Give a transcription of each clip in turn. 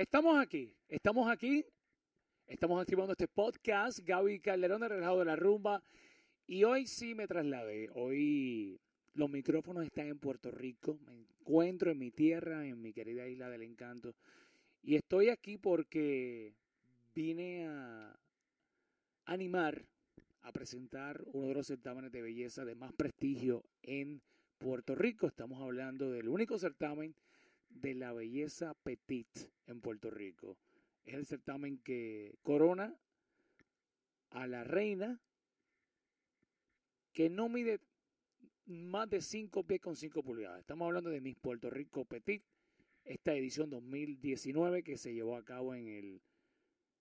Estamos aquí, estamos aquí, estamos activando este podcast. Gaby Calderón de Relajado de la Rumba. Y hoy sí me trasladé. Hoy los micrófonos están en Puerto Rico. Me encuentro en mi tierra, en mi querida isla del encanto. Y estoy aquí porque vine a animar, a presentar uno de los certámenes de belleza de más prestigio en Puerto Rico. Estamos hablando del único certamen de la belleza petit en Puerto Rico. Es el certamen que corona a la reina que no mide más de 5 pies con 5 pulgadas. Estamos hablando de Miss Puerto Rico Petit, esta edición 2019 que se llevó a cabo en el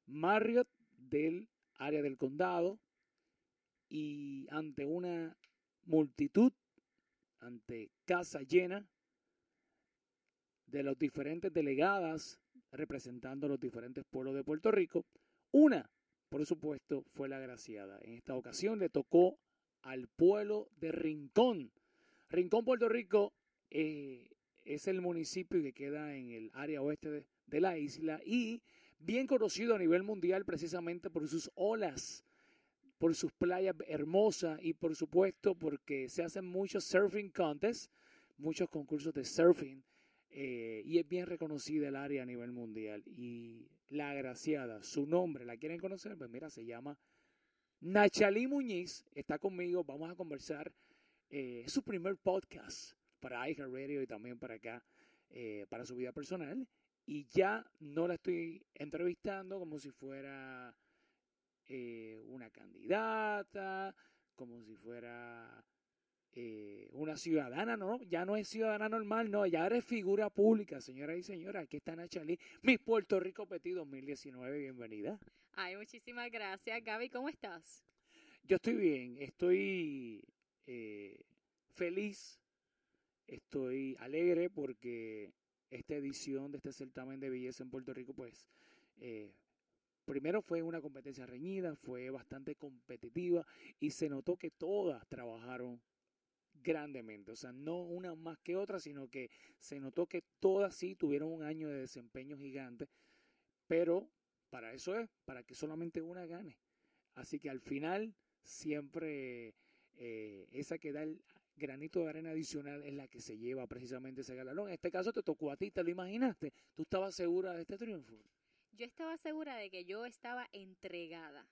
Marriott del área del condado y ante una multitud, ante casa llena, de las diferentes delegadas representando los diferentes pueblos de Puerto Rico. Una, por supuesto, fue la agraciada. En esta ocasión le tocó al pueblo de Rincón. Rincón, Puerto Rico, eh, es el municipio que queda en el área oeste de, de la isla y bien conocido a nivel mundial precisamente por sus olas, por sus playas hermosas y por supuesto porque se hacen muchos surfing contests, muchos concursos de surfing eh, y es bien reconocida el área a nivel mundial. Y la agraciada, su nombre, ¿la quieren conocer? Pues mira, se llama Nachalí Muñiz, está conmigo, vamos a conversar. Eh, su primer podcast para Radio y también para acá, eh, para su vida personal. Y ya no la estoy entrevistando como si fuera una candidata, como si fuera eh, una ciudadana, no, ya no es ciudadana normal, no, ya eres figura pública, señora y señora. Aquí está Nachalí, Miss Puerto Rico Petit 2019, bienvenida. Ay, muchísimas gracias, Gaby, ¿cómo estás? Yo estoy bien, estoy eh, feliz, estoy alegre porque esta edición de este certamen de belleza en Puerto Rico, pues, eh, primero fue una competencia reñida, fue bastante competitiva y se notó que todas trabajaron grandemente. O sea, no una más que otra, sino que se notó que todas sí tuvieron un año de desempeño gigante, pero para eso es, para que solamente una gane. Así que al final siempre eh, esa que da el granito de arena adicional es la que se lleva precisamente ese galalón. En este caso te tocó a ti, ¿te lo imaginaste? ¿Tú estabas segura de este triunfo? Yo estaba segura de que yo estaba entregada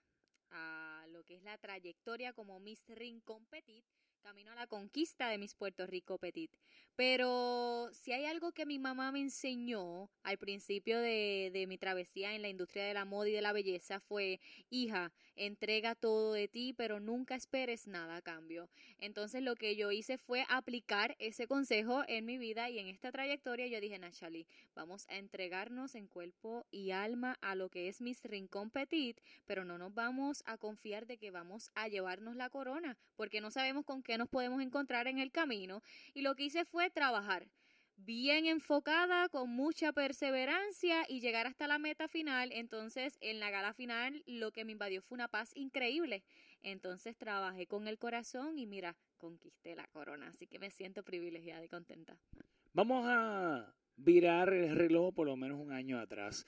a lo que es la trayectoria como Miss Ring Competit camino a la conquista de mis Puerto Rico Petit. Pero si hay algo que mi mamá me enseñó al principio de, de, mi travesía en la industria de la moda y de la belleza fue, hija, entrega todo de ti, pero nunca esperes nada a cambio. Entonces lo que yo hice fue aplicar ese consejo en mi vida y en esta trayectoria yo dije, Nachali, vamos a entregarnos en cuerpo y alma a lo que es Miss Rincón Petit, pero no nos vamos a confiar de que vamos a llevarnos la corona, porque no sabemos con qué nos podemos encontrar en el camino. Y lo que hice fue trabajar bien enfocada, con mucha perseverancia y llegar hasta la meta final. Entonces, en la gala final, lo que me invadió fue una paz increíble. Entonces, trabajé con el corazón y mira, conquisté la corona. Así que me siento privilegiada y contenta. Vamos a virar el reloj por lo menos un año atrás.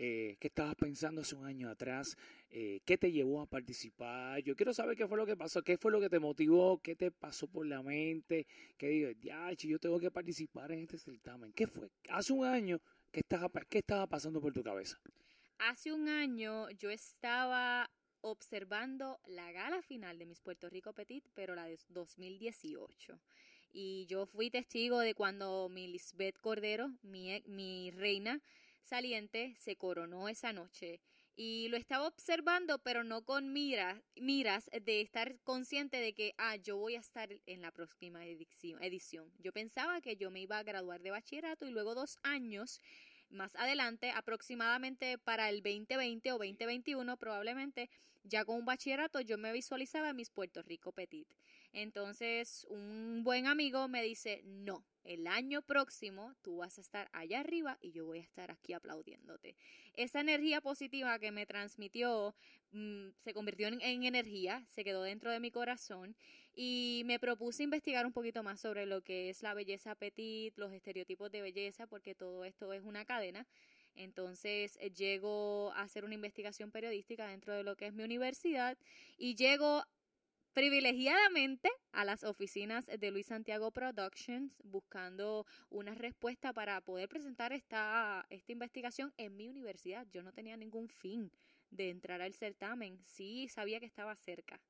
Eh, ¿Qué estabas pensando hace un año atrás? Eh, ¿Qué te llevó a participar? Yo quiero saber qué fue lo que pasó, qué fue lo que te motivó, qué te pasó por la mente, qué digo, ya, yo tengo que participar en este certamen. ¿Qué fue? Hace un año, ¿qué estaba, ¿qué estaba pasando por tu cabeza? Hace un año yo estaba observando la gala final de Miss Puerto Rico Petit, pero la de 2018. Y yo fui testigo de cuando mi Lisbeth Cordero, mi, mi reina, saliente se coronó esa noche y lo estaba observando, pero no con miras, de estar consciente de que, ah, yo voy a estar en la próxima edición. Yo pensaba que yo me iba a graduar de bachillerato y luego dos años más adelante, aproximadamente para el 2020 o 2021 probablemente, ya con un bachillerato yo me visualizaba en mis Puerto Rico Petit. Entonces, un buen amigo me dice, no, el año próximo tú vas a estar allá arriba y yo voy a estar aquí aplaudiéndote. Esa energía positiva que me transmitió mm, se convirtió en, en, energía, se quedó dentro de mi corazón y me propuse investigar un poquito más sobre lo que es la belleza petit, los estereotipos de belleza, porque todo esto es una cadena. Entonces eh, llego a hacer una investigación periodística dentro de lo que es mi universidad y llego privilegiadamente a las oficinas de Luis Santiago Productions buscando una respuesta para poder presentar esta, esta investigación en mi universidad. Yo no tenía ningún fin de entrar al certamen, sí sabía que estaba cerca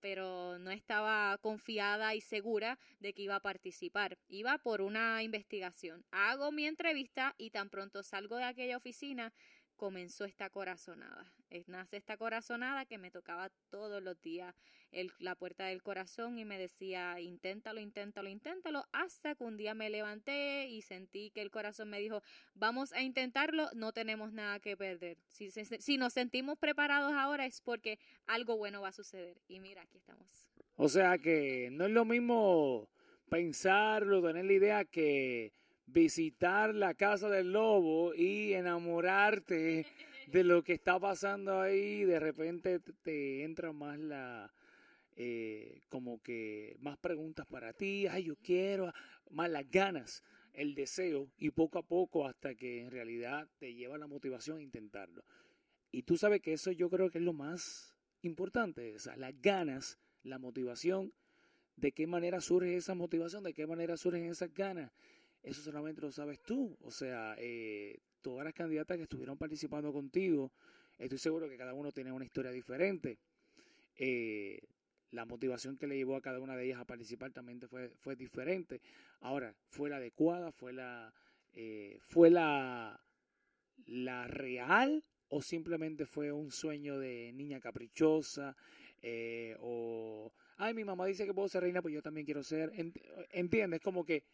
pero no estaba confiada y segura de que iba a participar. Iba por una investigación. Hago mi entrevista y tan pronto salgo de aquella oficina, comenzó esta corazonada. Nace esta corazonada que me tocaba todos los días la puerta del corazón y me decía, inténtalo, inténtalo, inténtalo, hasta que un día me levanté y sentí que el corazón me dijo, vamos a intentarlo, no tenemos nada que perder. Si, si nos sentimos preparados ahora es porque algo bueno va a suceder. Y mira, aquí estamos. O sea que no es lo mismo pensarlo, tener la idea que visitar la casa del lobo y enamorarte de lo que está pasando ahí, de repente te entra más la, eh, como que más preguntas para ti, ay, yo quiero, más las ganas, el deseo, y poco a poco hasta que en realidad te lleva la motivación a intentarlo. Y tú sabes que eso yo creo que es lo más importante, o las ganas, la motivación, de qué manera surge esa motivación, de qué manera surgen esas ganas eso solamente lo sabes tú. O sea, eh, todas las candidatas que estuvieron participando contigo, estoy seguro que cada uno tiene una historia diferente. Eh, la motivación que le llevó a cada una de ellas a participar también fue, fue diferente. Ahora, ¿fue la adecuada? ¿Fue la, eh, fue la, la real? ¿O simplemente fue un sueño de niña caprichosa? o, ay, mi mamá dice que puedo ser reina, pues yo también quiero ser. ¿Entiendes? Como que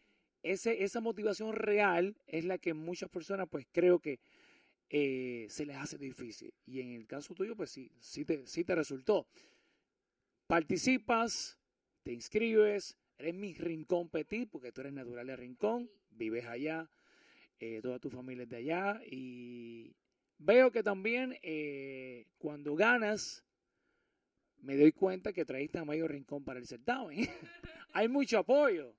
esa motivación real es la que muchas personas, pues creo que eh, se les hace difícil. Y en el caso tuyo, pues sí, sí te, sí te resultó. Participas, te inscribes, eres mi rincón petit, porque tú eres natural de rincón, vives allá, eh, toda tu familia es de allá. Y veo que también eh, cuando ganas, me doy cuenta que traíste a Mayo Rincón para el certamen. Hay mucho apoyo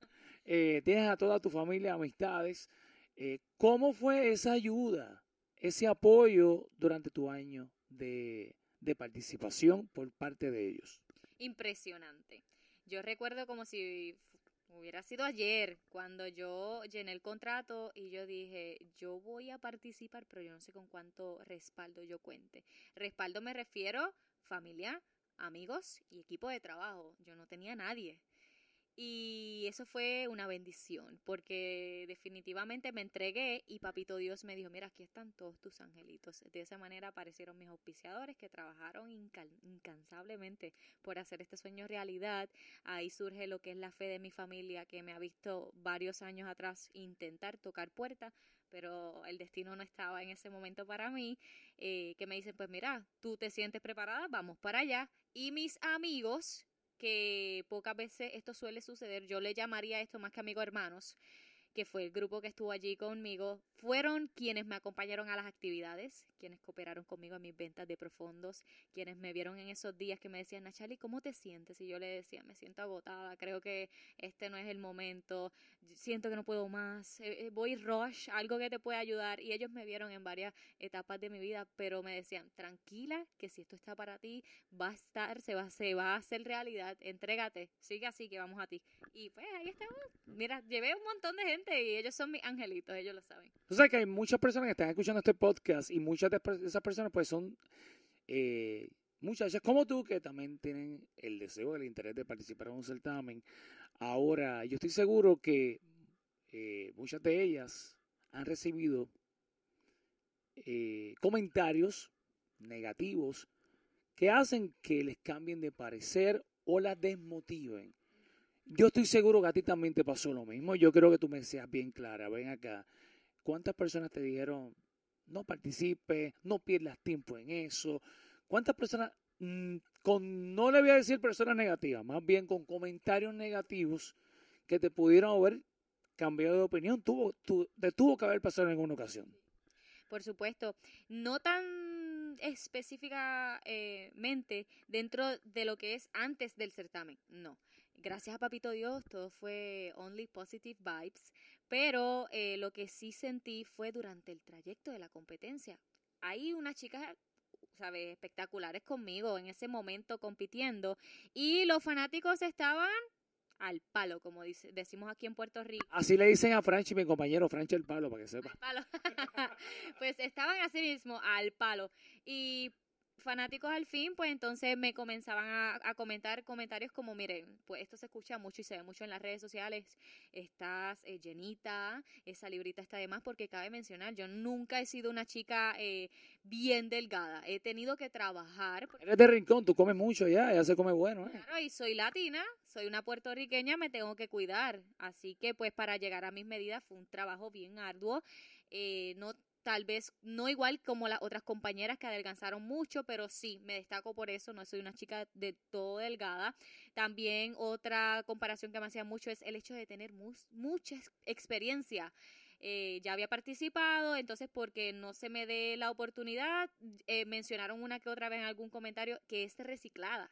eh, tienes a toda tu familia, amistades. Eh, ¿Cómo fue esa ayuda, ese apoyo durante tu año de, de participación por parte de ellos? Impresionante. Yo recuerdo como si hubiera sido ayer cuando yo llené el contrato y yo dije, yo voy a participar, pero yo no sé con cuánto respaldo yo cuente. Respaldo me refiero familia, amigos y equipo de trabajo. Yo no tenía nadie. Y eso fue una bendición, porque definitivamente me entregué y Papito Dios me dijo, mira, aquí están todos tus angelitos. De esa manera aparecieron mis auspiciadores que trabajaron incansablemente por hacer este sueño realidad. Ahí surge lo que es la fe de mi familia, que me ha visto varios años atrás intentar tocar puertas, pero el destino no estaba en ese momento para mí, eh, que me dicen, pues mira, tú te sientes preparada, vamos para allá. Y mis amigos que pocas veces esto suele suceder, yo le llamaría esto más que amigos hermanos, que fue el grupo que estuvo allí conmigo, fueron quienes me acompañaron a las actividades, quienes cooperaron conmigo en mis ventas de profundos, quienes me vieron en esos días que me decían, Nachali, ¿cómo te sientes? Y yo le decía, me siento agotada, creo que este no es el momento, siento que no puedo más, eh, eh, voy rush, algo que te pueda ayudar. Y ellos me vieron en varias etapas de mi vida, pero me decían, tranquila, que si esto está para ti, va a estar, se va, se va a hacer realidad, entrégate, sigue así que vamos a ti. Y pues ahí estamos. Mira, llevé un montón de gente y ellos son mis angelitos, ellos lo saben. O sea que hay muchas personas que están escuchando este podcast y muchas de esas personas pues son eh, muchachas como tú que también tienen el deseo, el interés de participar en un certamen. Ahora, yo estoy seguro que eh, muchas de ellas han recibido eh, comentarios negativos que hacen que les cambien de parecer o las desmotiven. Yo estoy seguro que a ti también te pasó lo mismo. Yo creo que tú me seas bien clara. Ven acá. ¿Cuántas personas te dijeron, no participe, no pierdas tiempo en eso? ¿Cuántas personas, mm, con, no le voy a decir personas negativas, más bien con comentarios negativos que te pudieron haber cambiado de opinión, tuvo, te tuvo que haber pasado en alguna ocasión? Por supuesto. No tan específicamente dentro de lo que es antes del certamen, no gracias a Papito Dios, todo fue only positive vibes, pero eh, lo que sí sentí fue durante el trayecto de la competencia. Hay unas chicas ¿sabes? espectaculares conmigo en ese momento compitiendo y los fanáticos estaban al palo, como dice, decimos aquí en Puerto Rico. Así le dicen a Franchi, mi compañero, Franchi el palo, para que sepa. Al palo. pues estaban así mismo, al palo. Y fanáticos al fin, pues entonces me comenzaban a, comentar comentarios como, miren, pues esto se escucha mucho y se ve mucho en las redes sociales, estás eh, llenita, esa librita está de más, porque cabe mencionar, yo nunca he sido una chica eh, bien delgada, he tenido que trabajar. Eres de rincón, tú comes mucho ya, ya se come bueno. ¿eh? Claro, y soy latina, soy una puertorriqueña, me tengo que cuidar, así que pues para llegar a mis medidas fue un trabajo bien arduo. Eh, no tal vez no igual como las otras compañeras que adelgazaron mucho, pero sí, me destaco por eso, no soy una chica de todo delgada. También otra comparación que me hacía mucho es el hecho de tener mucha experiencia. Eh, ya había participado, entonces porque no se me dé la oportunidad, eh, mencionaron una que otra vez en algún comentario que es reciclada.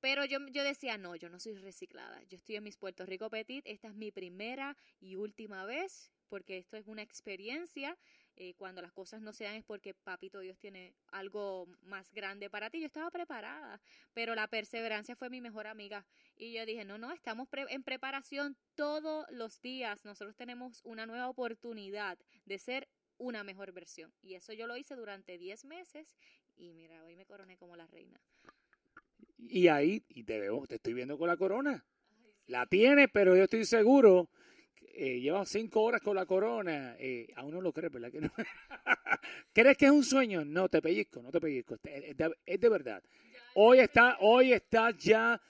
Pero yo, yo decía, no, yo no soy reciclada. Yo estoy en mis Puerto Rico Petit. Esta es mi primera y última vez porque esto es una experiencia eh, cuando las cosas no se dan es porque Papito Dios tiene algo más grande para ti. Yo estaba preparada, pero la perseverancia fue mi mejor amiga. Y yo dije, no, no, estamos en preparación todos los días. Nosotros tenemos una nueva oportunidad de ser una mejor versión. Y eso yo lo hice durante 10 meses y mira, hoy me coroné como la reina. Y ahí, y te veo, te estoy viendo con la corona. La tienes, pero yo estoy seguro eh, cinco horas con la corona, eh, aún no lo crees, ¿verdad que no? ¿Crees que es un sueño? No, te pellizco, no te pellizco, es de, verdad. Hoy está, hoy está ya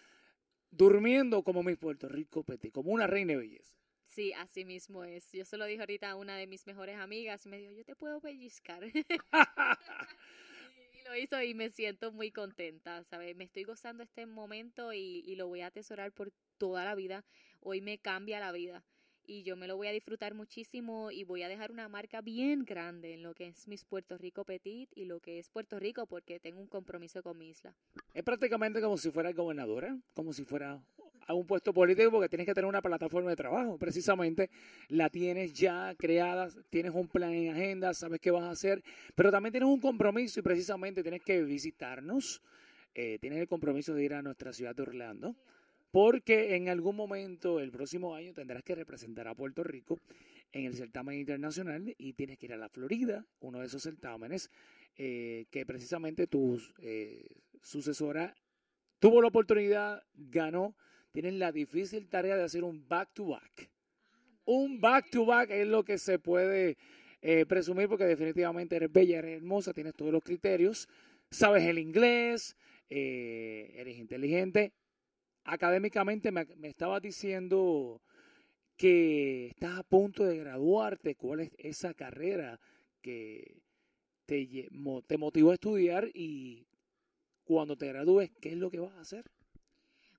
durmiendo como mi Puerto Rico Petit, como una reina de belleza. Sí, así mismo es. Yo se lo dije ahorita a una de mis mejores amigas y me dijo, yo te puedo pellizcar. y lo hizo y me siento muy contenta, ¿sabes? Me estoy gozando este momento y lo voy a atesorar por toda la vida. Hoy me cambia la vida y yo me lo voy a disfrutar muchísimo y voy a dejar una marca bien grande en lo que es mis Puerto Rico Petit y lo que es Puerto Rico porque tengo un compromiso con mi isla. Es prácticamente como si fuera gobernadora, como si fuera a un puesto político porque tienes que tener una plataforma de trabajo. Precisamente la tienes ya creada, tienes un plan en agenda, sabes qué vas a hacer, pero también tienes un compromiso y precisamente tienes que visitarnos. Eh, tienes el compromiso de ir a nuestra ciudad de Orlando porque en algún momento el próximo año tendrás que representar a Puerto Rico en el certamen internacional y tienes que ir a la Florida, uno de esos certámenes eh, que precisamente tu eh, sucesora tuvo la oportunidad, ganó, tienen la difícil tarea de hacer un back-to-back. Un back-to-back es lo que se puede eh, presumir porque definitivamente eres bella, eres hermosa, tienes todos los criterios, sabes el inglés, eres inteligente, académicamente me, me estabas diciendo que estás a punto de graduarte, cuál es esa carrera que te, motivó a estudiar y cuando te gradúes, ¿qué es lo que vas a hacer?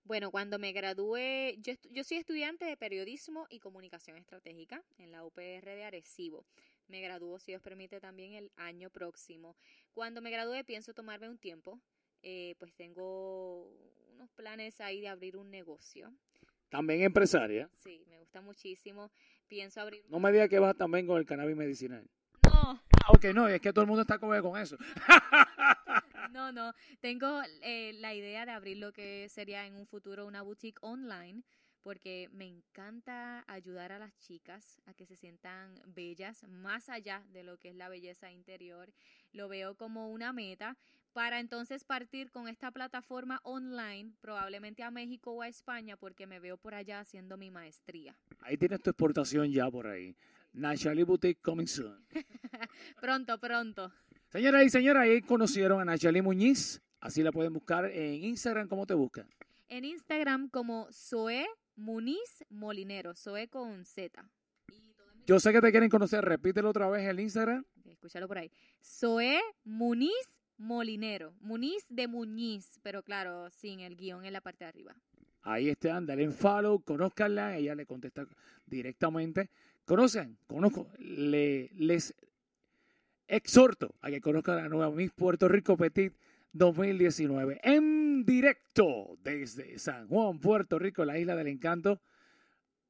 Bueno, cuando me gradué, yo, soy estudiante de periodismo y comunicación estratégica en la UPR de Arecibo. Me gradúo, si Dios permite, también el año próximo. Cuando me gradué, pienso tomarme un tiempo. Eh, pues tengo unos planes ahí de abrir un negocio. También empresaria. Sí, me gusta muchísimo. Pienso abrir. No me digas que vas también con el cannabis medicinal. No. Ah, ok, no, es que todo el mundo está con eso. no, no. Tengo eh, la idea de abrir lo que sería en un futuro una boutique online porque me encanta ayudar a las chicas a que se sientan bellas más allá de lo que es la belleza interior. Lo veo como una meta para entonces partir con esta plataforma online, probablemente a México o a España, porque me veo por allá haciendo mi maestría. Ahí tienes tu exportación ya por ahí. Nachali Boutique coming soon. pronto, pronto. Señoras y señores, ahí conocieron a Nachali Muñiz. Así la pueden buscar en Instagram. ¿Cómo te buscan? En Instagram como Zoe Muniz Molinero. Zoe con Z. Yo sé que te quieren conocer. Repítelo otra vez el Instagram. Escúchalo por ahí. Zoe Muniz Molinero. Muniz de Muñiz, pero claro, sin el guion en la parte de arriba. Ahí están, dale en follow, conózcanla, ella le contesta directamente. Conocen, conozco, le, les exhorto a que conozcan la nueva Miss Puerto Rico Petit 2019 en directo desde San Juan, Puerto Rico, la isla del encanto,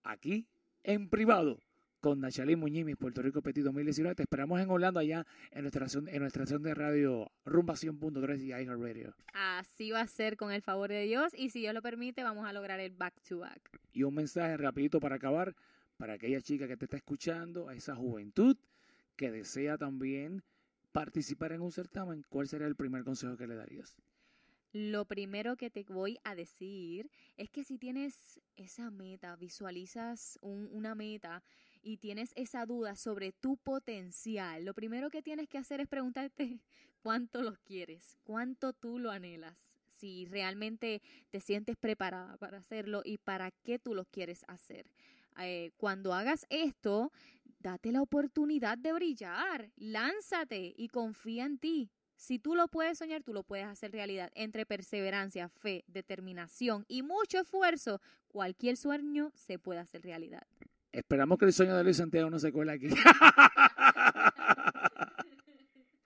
aquí en privado con Nachalí Muñiz, Puerto Rico Petit 2019. Te esperamos en Orlando, allá en nuestra estación, en nuestra estación de radio Rumba 100.3 y iHeartRadio. Así va a ser con el favor de Dios y si Dios lo permite vamos a lograr el back to back. Y un mensaje rapidito para acabar, para aquella chica que te está escuchando, a esa juventud que desea también participar en un certamen, ¿cuál sería el primer consejo que le darías? Lo primero que te voy a decir es que si tienes esa meta, visualizas un- una meta y tienes esa duda sobre tu potencial, lo primero que tienes que hacer es preguntarte cuánto lo quieres, cuánto tú lo anhelas, si realmente te sientes preparada para hacerlo y para qué tú lo quieres hacer. Eh, cuando hagas esto, date la oportunidad de brillar, lánzate y confía en ti. Si tú lo puedes soñar, tú lo puedes hacer realidad. Entre perseverancia, fe, determinación y mucho esfuerzo, cualquier sueño se puede hacer realidad. Esperamos que el sueño de Luis Santiago no se cuele aquí.